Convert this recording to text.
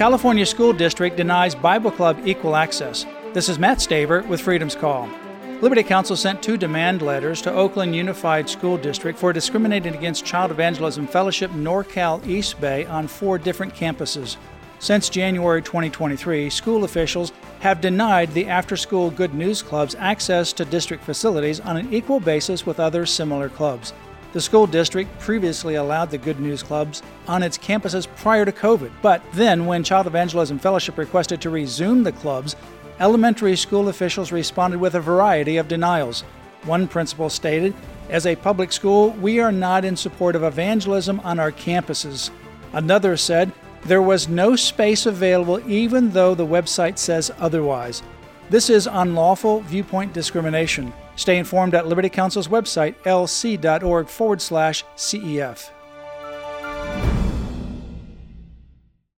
California School District denies Bible Club equal access. This is Mat Staver with Freedom's Call. Liberty Counsel sent two demand letters to Oakland Unified School District for discriminating against Child Evangelism Fellowship NorCal East Bay on four different campuses. Since January 2023, school officials have denied the after school Good News Clubs access to district facilities on an equal basis with other similar clubs. The school district previously allowed the Good News Clubs on its campuses prior to COVID, but then, when Child Evangelism Fellowship requested to resume the clubs, elementary school officials responded with a variety of denials. One principal stated, As a public school, we are not in support of evangelism on our campuses. Another said, There was no space available even though the website says otherwise. This is unlawful viewpoint discrimination. Stay informed at Liberty Counsel's website, lc.org forward slash CEF.